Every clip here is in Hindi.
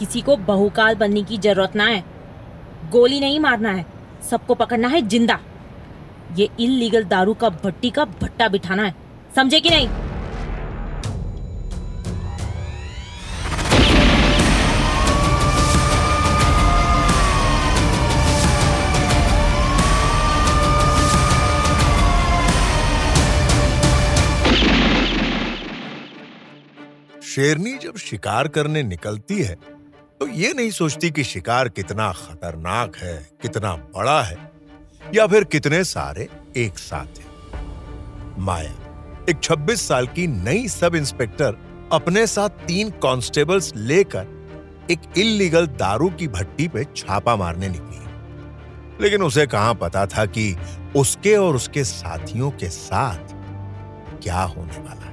किसी को बहुकाल बनने की ज़रूरत ना है। गोली नहीं मारना है। सबको पकड़ना है ज़िंदा। ये इलीगल दारू का भट्टी का भट्टा बिठाना है। समझे कि नहीं? शेरनी जब शिकार करने निकलती है तो ये नहीं सोचती कि शिकार कितना खतरनाक है, कितना बड़ा है, या फिर कितने सारे एक साथ हैं। माया, एक 26 साल की नई सब इंस्पेक्टर अपने साथ तीन कांस्टेबल्स लेकर एक इलीगल दारू की भट्टी पे छापा मारने निकली। लेकिन उसे कहाँ पता था कि उसके और उसके साथियों के साथ क्या होने वाला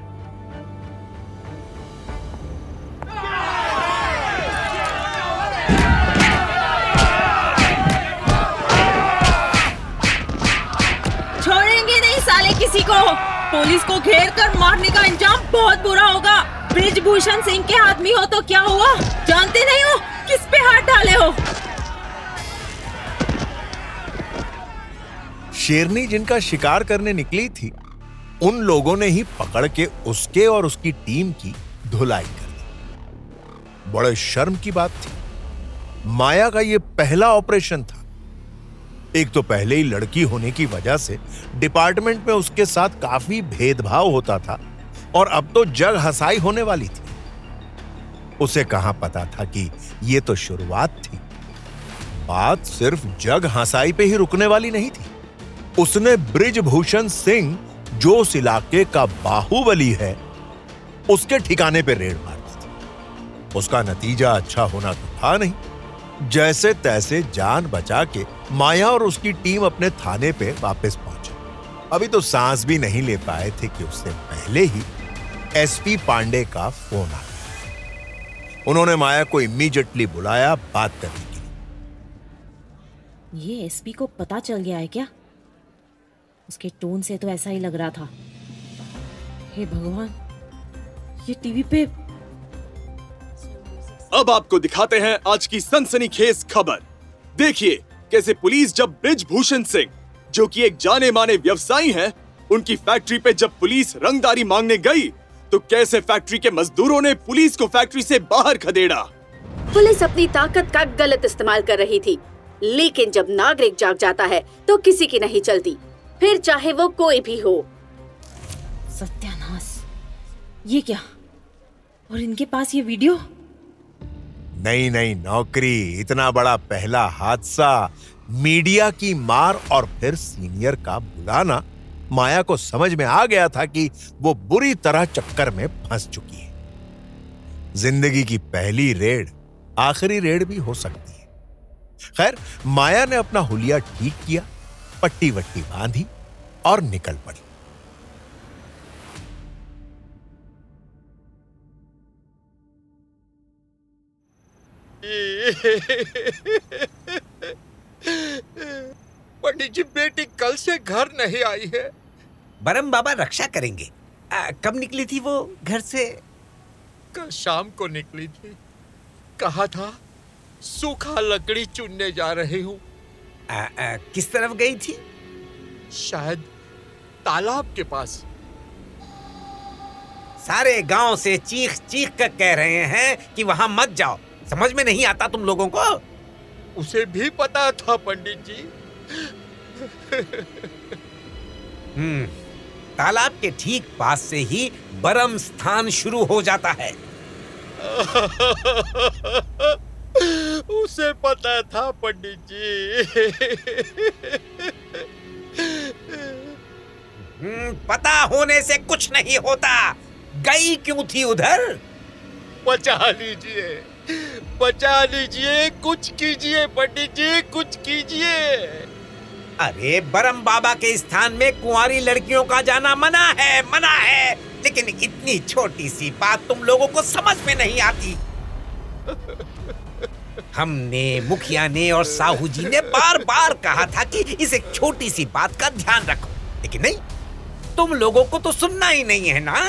को। पुलिस को घेर कर मारने का इंजाम बहुत बुरा होगा। ब्रिजभूषण सिंह के आदमी हो तो क्या हुआ? जानते नहीं हो? किस पे हाथ डाले हो? शेरनी जिनका शिकार करने निकली थी, उन लोगों ने ही पकड़ के उसके और उसकी टीम की धुलाई कर दी। बड़े शर्म की बात थी। माया का यह पहला ऑपरेशन था। एक तो पहले ही लड़की होने की वजह से डिपार्टमेंट में उसके साथ काफ़ी भेदभाव होता था और अब तो जग हसाई होने वाली थी। उसे कहाँ पता था कि यह तो शुरुआत थी? बात सिर्फ़ जग हंसाई पे ही रुकने वाली नहीं थी। उसने ब्रिजभूषण सिंह जो उस इलाके का बाहुबली है, उसके ठिकाने पे रेड मार दी थी। उसका नतीजा अच्छा होना तो था नहीं। जैसे तैसे जान बचा के माया और उसकी टीम अपने थाने पे वापस पहुँचे। अभी तो सांस भी नहीं ले पाए थे कि उससे पहले ही एसपी पांडे का फ़ोन आ गया उन्होंने माया को इमीडिएटली बुलाया, बात करने के लिए। ये एसपी को पता चल गया है क्या? उसके टोन से तो ऐसा ही लग रहा था। हे भगवान, ये टीवी पे अब आपको दिखाते हैं आज की सनसनीखेज खबर। देखिए कैसे पुलिस जब ब्रिजभूषण सिंह जो कि एक जाने माने व्यवसायी हैं, उनकी फैक्ट्री पे जब पुलिस रंगदारी मांगने गई तो कैसे फैक्ट्री के मजदूरों ने पुलिस को फैक्ट्री से बाहर खदेड़ा? पुलिस अपनी ताकत का गलत इस्तेमाल कर रही थी लेकिन जब नागरिक जाग जाता है तो किसी की नहीं चलती। फिर चाहे वो कोई भी हो। सत्यानाश ये क्या? और इनके पास ये वीडियो? नई नई नौकरी, इतना बड़ा पहला हादसा, मीडिया की मार और फिर सीनियर का बुलाना। माया को समझ में आ गया था कि वो बुरी तरह चक्कर में फंस चुकी है। ज़िंदगी की पहली रेड, आखिरी रेड भी हो सकती है। खैर, माया ने अपना हुलिया ठीक किया पट्टी वट्टी बांधी और निकल पड़ी। पंडित जी बेटी कल से घर नहीं आई है। बरम बाबा रक्षा करेंगे। आ, कब निकली थी वो घर से? कल शाम को निकली थी। कहा था सूखा लकड़ी चुनने जा रही हूँ। किस तरफ़ गई थी? शायद तालाब के पास। सारे गाँव से चीख चीख कर कह रहे हैं कि वहाँ मत जाओ। समझ में नहीं आता तुम लोगों को? उसे भी पता था पंडित जी। हम्म तालाब के ठीक पास से ही बरम स्थान शुरू हो जाता है। उसे पता था पंडित जी। हम्म, पता होने से कुछ नहीं होता। गई क्यों थी उधर? बचा लीजिए। बचा लीजिए, कुछ कीजिए, पंडित जी, कुछ कीजिए। अरे, बरम बाबा के स्थान में कुंवारी लड़कियों का जाना मना है मना है। लेकिन इतनी छोटी सी बात तुम लोगों को समझ में नहीं आती। हमने, मुखिया ने और साहू जी ने बार बार कहा था कि इस एक छोटी सी बात का ध्यान रखो। लेकिन नहीं, तुम लोगों को तो सुनना ही नहीं है ना।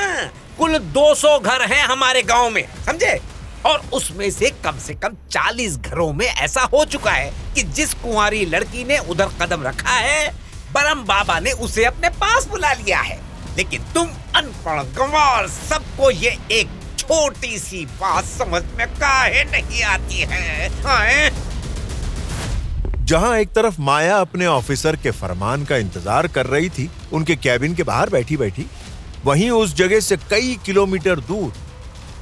कुल 200 घर हैं हमारे गाँव में, समझे? और उसमें से कम से कम चालीस घरों में ऐसा हो चुका है कि जिस कुंवारी लड़की ने उधर कदम रखा है, बरम बाबा ने उसे अपने पास बुला लिया है लेकिन तुम अनपढ़ गंवार, सबको ये एक छोटी सी बात समझ में काहे नहीं आती है हाँ? जहाँ एक तरफ़ माया अपने ऑफिसर के फरमान का इंतज़ार कर रही थी, उनके कैबिन के बाहर बैठी बैठी वहीं उस जगह से कई किलोमीटर दूर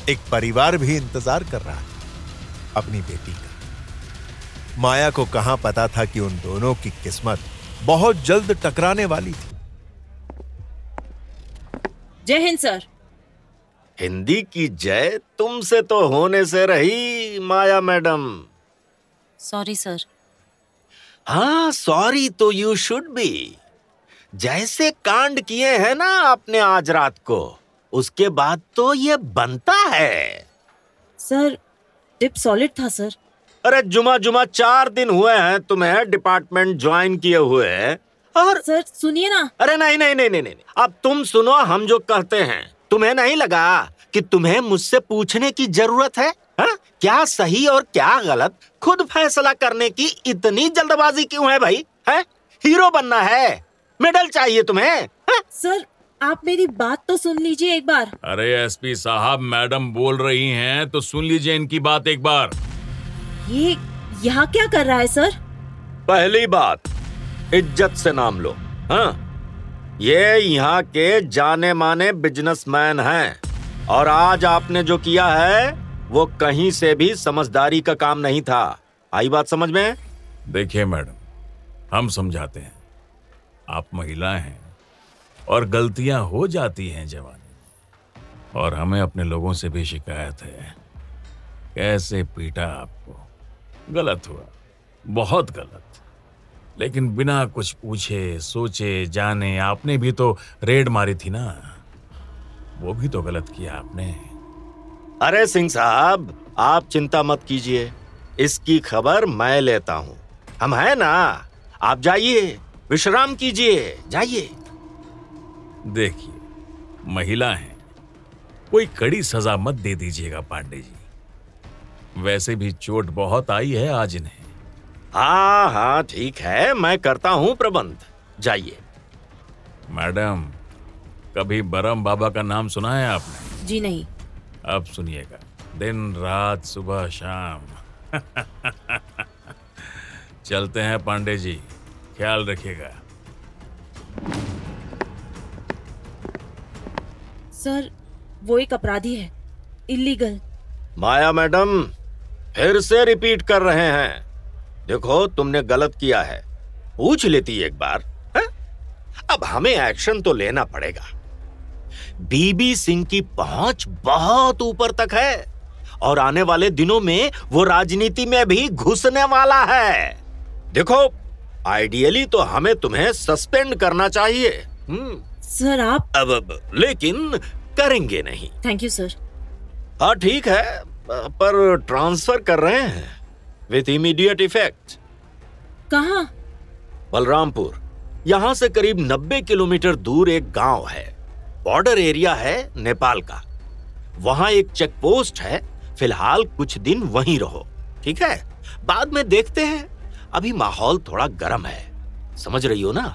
एक परिवार भी इंतज़ार कर रहा था अपनी बेटी का। माया को कहाँ पता था कि उन दोनों की किस्मत बहुत जल्द टकराने वाली थी। जय हिंद सर। हिंदी की जय तुमसे तो होने से रही माया मैडम। Sorry sir. हाँ सॉरी तो यू शुड बी। जैसे कांड किए हैं ना आपने आज रात को। उसके बाद तो ये बनता है। सर टिप सॉलिड था सर। अरे जुमा जुमा चार दिन हुए हैं तुम्हें डिपार्टमेंट ज्वाइन किए हुए। और सर सुनिए ना। अरे नहीं नहीं नहीं नहीं नहीं अब तुम सुनो हम जो कहते हैं तुम्हें नहीं लगा कि तुम्हें मुझसे पूछने की ज़रूरत है? हा? क्या सही और क्या गलत? खुद फैसला करने की इतनी जल्दबाजी क्यों है भाई? है? हीरो बनना है। मेडल चाहिए तुम्हें। हा? सर आप मेरी बात तो सुन लीजिए एक बार। अरे एसपी साहब मैडम बोल रही हैं तो सुन लीजिए इनकी बात एक बार। ये यहाँ क्या कर रहा है सर? पहली बात इज़्ज़त से नाम लो हाँ? ये यहाँ के जाने माने बिजनेसमैन हैं और आज आपने जो किया है वो कहीं से भी समझदारी का काम नहीं था। आई बात समझ में? देखिए मैडम हम समझाते हैं। आप महिला हैं और गलतियाँ हो जाती हैं जवानी। और हमें अपने लोगों से भी शिकायत है। कैसे पीटा आपको? गलत हुआ। बहुत गलत। लेकिन बिना कुछ पूछे, सोचे, जाने, आपने भी तो रेड मारी थी ना। वो भी तो गलत किया आपने। अरे सिंह साहब, आप चिंता मत कीजिए। इसकी खबर मैं लेता हूँ। हम हैं ना? आप जाइए। विश्राम कीजिए। जाइए। देखिए महिला हैं। कोई कड़ी सजा मत दे दीजिएगा पांडे जी। वैसे भी चोट बहुत आई है आज इन्हें। हाँ हाँ ठीक है मैं करता हूँ प्रबंध। जाइए। मैडम कभी बरम बाबा का नाम सुना है आपने? जी नहीं। अब सुनिएगा दिन रात सुबह शाम। चलते हैं पांडे जी ख्याल रखिएगा। सर वो एक अपराधी है। इलीगल माया मैडम फिर से रिपीट कर रहे हैं। देखो तुमने गलत किया है। पूछ लेती एक बार है? अब हमें एक्शन तो लेना पड़ेगा। बीबी सिंह की पहुँच बहुत ऊपर तक है और आने वाले दिनों में वो राजनीति में भी घुसने वाला है। देखो आइडियली तो हमें तुम्हें सस्पेंड करना चाहिए। हम्म। सर आप अब, अब लेकिन करेंगे नहीं। थैंक यू सर हाँ ठीक है पर ट्रांसफ़र कर रहे हैं विथ इमीडिएट इफ़ेक्ट कहा? बलरामपुर। यहाँ से करीब 90 किलोमीटर दूर एक गाँव है। बॉर्डर एरिया है नेपाल का। वहाँ एक चेक पोस्ट है। फ़िलहाल कुछ दिन वहीं रहो। ठीक है? बाद में देखते हैं। अभी माहौल थोड़ा गर्म है। समझ रही हो ना?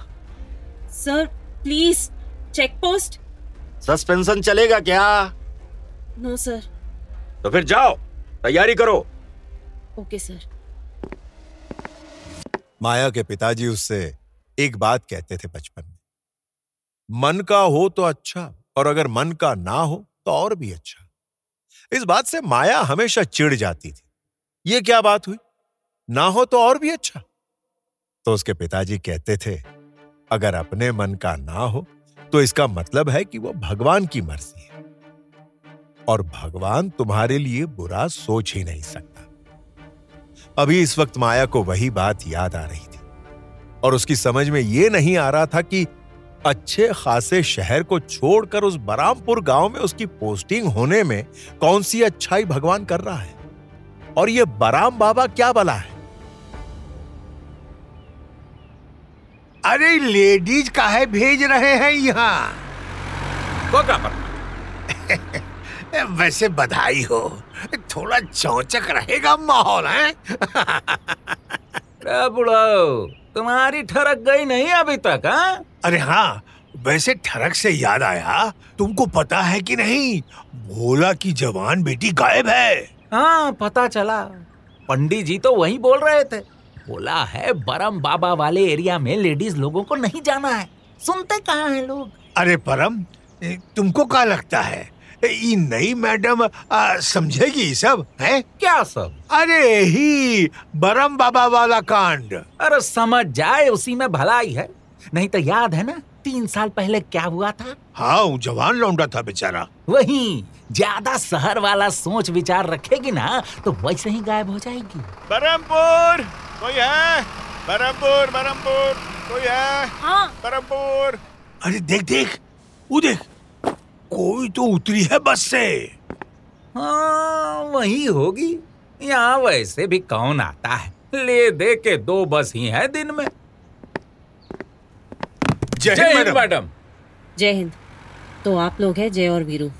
Sir please check post suspension चलेगा क्या? नो सर तो फिर जाओ तैयारी करो। ओके सर माया के पिताजी उससे एक बात कहते थे बचपन में। मन का हो तो अच्छा और अगर मन का ना हो तो और भी अच्छा। इस बात से माया हमेशा चिढ़ जाती थी। ये क्या बात हुई? ना हो तो और भी अच्छा। तो उसके पिताजी कहते थे अगर अपने मन का ना हो तो इसका मतलब है कि वो भगवान की मर्ज़ी है। और भगवान तुम्हारे लिए बुरा सोच ही नहीं सकता। अभी इस वक्त माया को वही बात याद आ रही थी। और उसकी समझ में यह नहीं आ रहा था कि अच्छे खासे शहर को छोड़कर उस बरामपुर गाँव में उसकी पोस्टिंग होने में कौन सी अच्छाई भगवान कर रहा है? और यह बराम बाबा क्या बला है? अरे लेडीज़ काहे भेज रहे हैं यहाँ। क्या वैसे बधाई हो थोड़ा चौचक रहेगा माहौल है? बुढ़ाओ तुम्हारी ठरक गई नहीं अभी तक हाँ? अरे हाँ वैसे ठरक से याद आया तुमको पता है कि नहीं भोला की जवान बेटी गायब है। हाँ पता चला। पंडित जी तो वही बोल रहे थे। बोला है बरम बाबा वाले एरिया में लेडीज़ लोगों को नहीं जाना है। सुनते कहाँ हैं लोग? अरे परम तुमको क्या लगता है? ये नई मैडम समझेगी सब है? क्या सब? अरे ही बरम बाबा वाला कांड। अरे समझ जाए उसी में भलाई है। नहीं तो याद है ना तीन साल पहले क्या हुआ था? हाँ जवान लौंडा था बेचारा। वही ज़्यादा शहर वाला सोच विचार रखेगी ना तो वैसे ही गायब हो जाएगी। बरमपुर! कोई है? बरमपुर बरमपुर कोई है? हाँ। बरमपुर अरे देख देख। वो देख। कोई तो उतरी है बस से। हाँ वही होगी। यहाँ वैसे भी कौन आता है? ले दे के दो बस ही है दिन में। जय जय हिंद हिंद मैडम। मैडम। जय हिंद। तो आप लोग हैं जय और वीरू।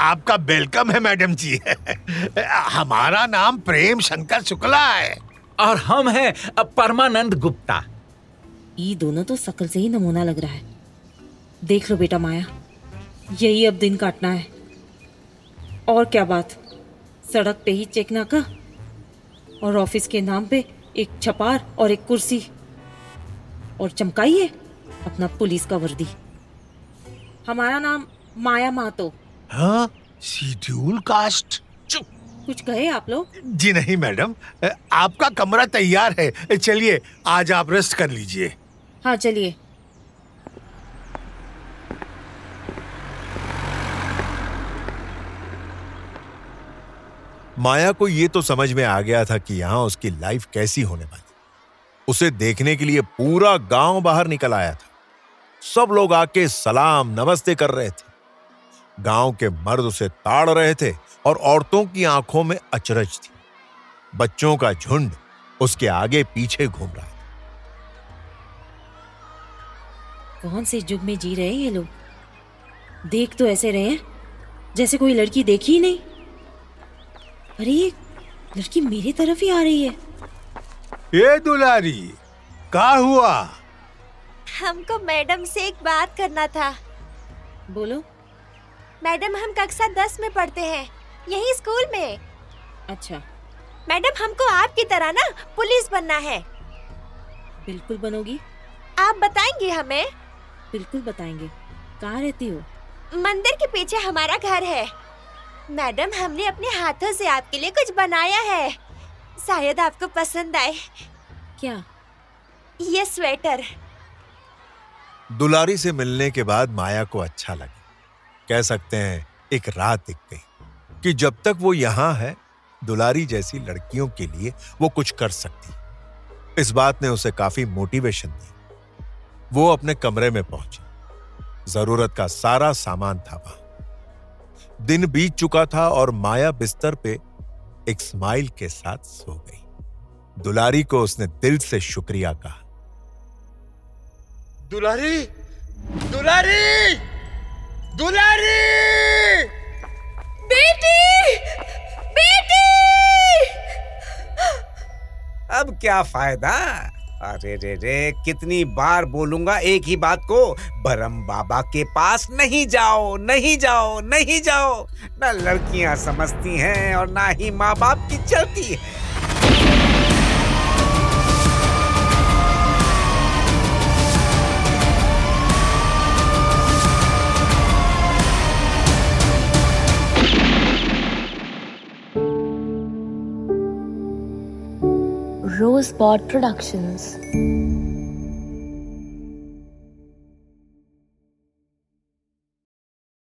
आपका वेलकम है मैडम जी। हमारा नाम प्रेम शंकर शुक्ला है। और हम हैं परमानंद गुप्ता। ये दोनों तो शकल से ही नमूना लग रहा है। देख लो बेटा माया यही अब दिन काटना है। और क्या बात सड़क पे ही चेक नाका और ऑफ़िस के नाम पे एक छपार और एक कुर्सी। और चमकाइए अपना पुलिस का वर्दी। हमारा नाम माया मातो। हाँ शेड्यूल कास्ट। कुछ कहे आप लोग? जी नहीं मैडम। आपका कमरा तैयार है। चलिए आज आप रेस्ट कर लीजिए। हाँ चलिए। माया को ये तो समझ में आ गया था कि यहाँ उसकी लाइफ कैसी होने वाली। उसे देखने के लिए पूरा गाँव बाहर निकल आया था। सब लोग आके सलाम नमस्ते कर रहे थे। गाँव के मर्द उसे ताड़ रहे थे और औरतों की आँखों में अचरज थी। बच्चों का झुंड उसके आगे पीछे घूम रहा था। कौन से युग में जी रहे हैं ये लोग? देख तो ऐसे रहे हैं जैसे कोई लड़की देखी ही नहीं। अरे ये लड़की मेरी तरफ़ ही आ रही है। ये दुलारी का हुआ? हमको मैडम से एक बात करना था। बोलो। मैडम हम कक्षा दस में पढ़ते हैं। यही स्कूल में। अच्छा। मैडम हमको आपकी तरह ना पुलिस बनना है। बिल्कुल बनोगी। आप बताएँगे हमें? बिल्कुल बताएँगे। कहाँ रहती हो? मंदिर के पीछे हमारा घर है। मैडम हमने अपने हाथों से आपके लिए कुछ बनाया है। शायद आपको पसंद आए। क्या? ये स्वेटर। दुलारी से मिलने के बाद माया को अच्छा लगा। कह सकते हैं, एक रात दिख गई कि जब तक वो यहाँ है, दुलारी जैसी लड़कियों के लिए वो कुछ कर सकती इस बात ने उसे काफ़ी मोटिवेशन दी। वो अपने कमरे में पहुँची। ज़रूरत का सारा सामान था वहाँ। दिन बीत चुका था और माया बिस्तर पे एक स्माइल के साथ सो गई। दुलारी को उसने दिल से शुक्रिया कहा। दुलारी! दुलारी! दुलारी! बेटी! बेटी! अब क्या फ़ायदा? अरे रे रे कितनी बार बोलूँगा एक ही बात को बरम बाबा के पास नहीं जाओ नहीं जाओ नहीं जाओ। ना लड़कियाँ समझती हैं और ना ही माँ बाप की चलती है। Rosebud Productions.